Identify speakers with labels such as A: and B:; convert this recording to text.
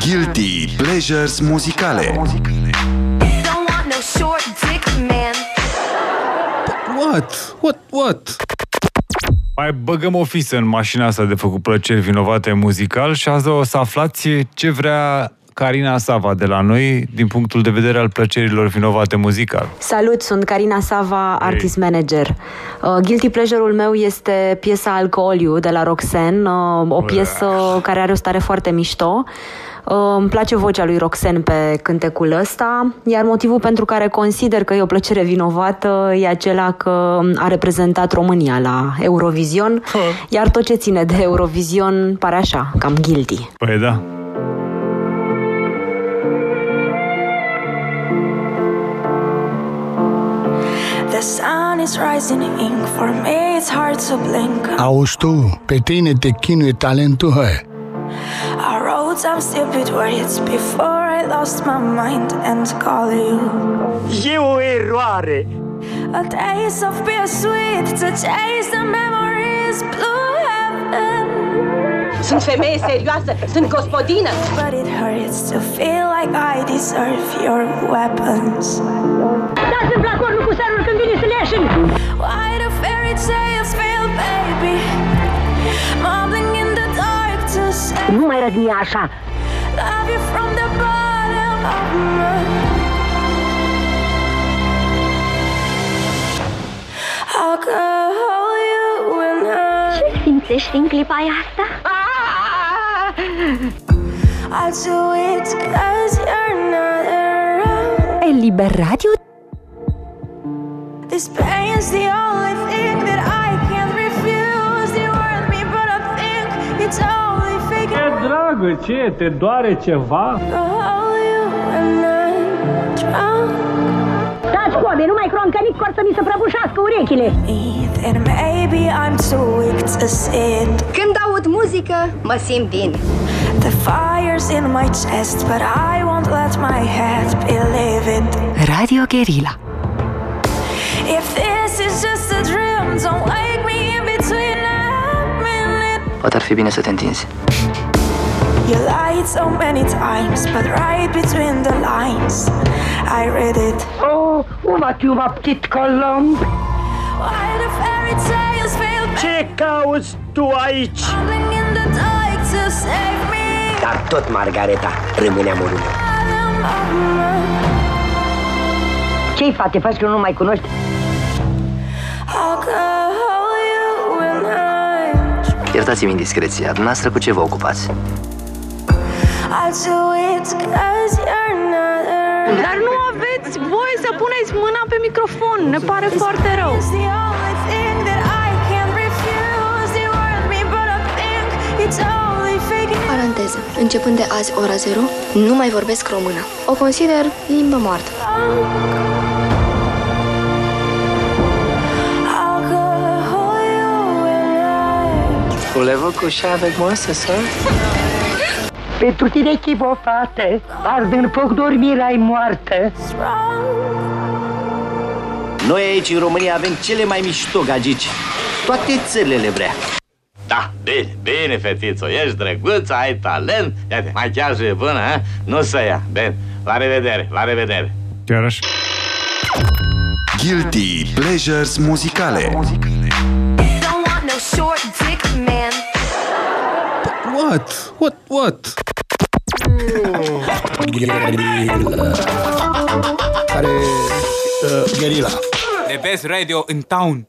A: Guilty Pleasures muzicale
B: Don't want no short dick man.
C: What? What? What? Mai băgăm o fisă în mașina asta de făcut plăceri vinovate muzical și azi o să aflați ce vrea Carina Sava de la noi din punctul de vedere al plăcerilor vinovate muzical.
D: Salut, sunt Carina Sava, artist manager. Uh, Guilty pleasure-ul meu este piesa Alcooliu de la Roxen, uh, o piesă care are o stare foarte mișto. Uh, Îmi place vocea lui Roxen pe cântecul ăsta, iar motivul pentru care consider că e o plăcere vinovată e acela că a reprezentat România la Eurovision, iar tot ce ține de Eurovision pare așa, cam guilty.
C: Păi da.
E: Auzi tu, pe tine te chinuie talentul, hă.
F: I wrote some stupid words before I lost my mind and call you.
G: E o eroare!
F: A taste of bittersweet to taste the memories blue heaven.
H: Sunt femeie serioasă, sunt gospodină.
F: But it hurts to feel like I deserve your weapons.
H: Dați-mi placorul cu serul când vine să le ieșim.
F: Why do fairy tales fail, baby? Mumbling in the dark to say
H: Nu mai răgni așa.
F: love you from the bottom of my I'll call you when I
H: Ce simțești în clipa aia asta?
F: I'll do it cause you're not around
D: Eliber Radio
F: This pain's the only thing that I can't refuse You hurt me but I think it's only fake
G: E dragă, ce? Te doare ceva?
F: Call you when I'm drunk
H: Dați cobe, nu mai croncă nici cor să mi se prăbușească urechile.
F: me, Then maybe I'm too weak to sit
B: Când aud muzică, mă simt bine.
F: The fire's in my chest But I won't let my head believe it
D: Radio Guerilla.
F: If this is just a dream Don't wake me in between a minute
I: Poate ar fi bine să te întinzi.
F: You lied so many times But right between the lines I read it
H: Oh, uma chiuva ptit colomb.
F: Why do fairy tales fail
G: Ce cauți tu aici?
F: Tumbling in the dark to save me
J: Dar tot, Margareta, rămâne amorul meu.
H: Ce-i fate, faci că nu mai cunoști?
F: I'll call you when I'm drunk.
I: Iertați-mi indiscreția, dumneavoastră cu ce vă ocupați?
F: I'll do it cause you're not around
K: Dar nu aveți voie să puneți mâna pe microfon, ne pare foarte rău.
B: Paranteză. Începând de azi, ora 0, nu mai vorbesc română. O consider limbă moartă.
F: I'll call you when I'm
I: Voulez-vous coucher avec moi ce soir?
H: Pentru tine chipă, fată, ard în foc dormirea-i moartă.
F: drunk
J: Noi aici, în România, avem cele mai mișto gagici. Toate țările le vrea.
L: Da, bine, bine, fetițo, ești drăguță, ai talent, iată, machiajul e bună, ha? nu să ia, bine, la revedere, la revedere.
C: Chiar așa.
A: Guilty Pleasures muzicale
B: Don't want no short dick man.
C: What? What? What?
E: Care, uh, Gherila.
C: The best radio in town.